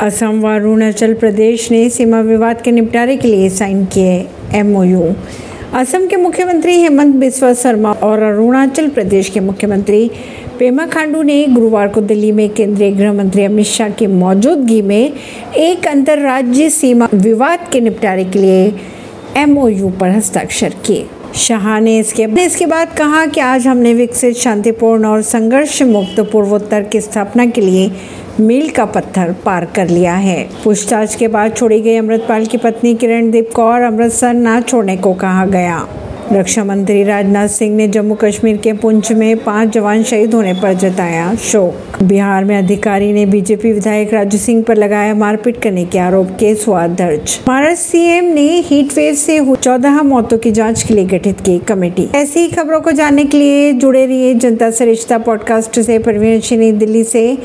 असम व अरुणाचल प्रदेश ने सीमा विवाद के निपटारे के लिए साइन किए एमओयू असम के मुख्यमंत्री हेमंत बिस्वा शर्मा और अरुणाचल प्रदेश के मुख्यमंत्री पेमा खांडू ने गुरुवार को दिल्ली में केंद्रीय गृह मंत्री अमित शाह की मौजूदगी में एक अंतर्राज्यीय सीमा विवाद के निपटारे के लिए एमओयू पर हस्ताक्षर किए। शाह ने इसके इसके बाद कहा कि आज हमने विकसित, शांतिपूर्ण और संघर्ष मुक्त पूर्वोत्तर की स्थापना के लिए मील का पत्थर पार कर लिया है। पूछताछ के बाद छोड़ी गई अमृतपाल की पत्नी किरण दीप कौर अमृतसर न छोड़ने को कहा गया। रक्षा मंत्री राजनाथ सिंह ने जम्मू कश्मीर के पुंछ में पाँच जवान शहीद होने पर जताया शोक। बिहार में अधिकारी ने बीजेपी विधायक राजू सिंह पर लगाया मारपीट करने के आरोप केस हुआ दर्ज। महाराष्ट्र सीएम ने हीट वेव से चौदह मौतों की जाँच के लिए गठित की कमेटी। ऐसी खबरों को जानने के लिए जुड़े रहिए जनता से रिश्ता पॉडकास्ट से। परवीन दिल्ली से।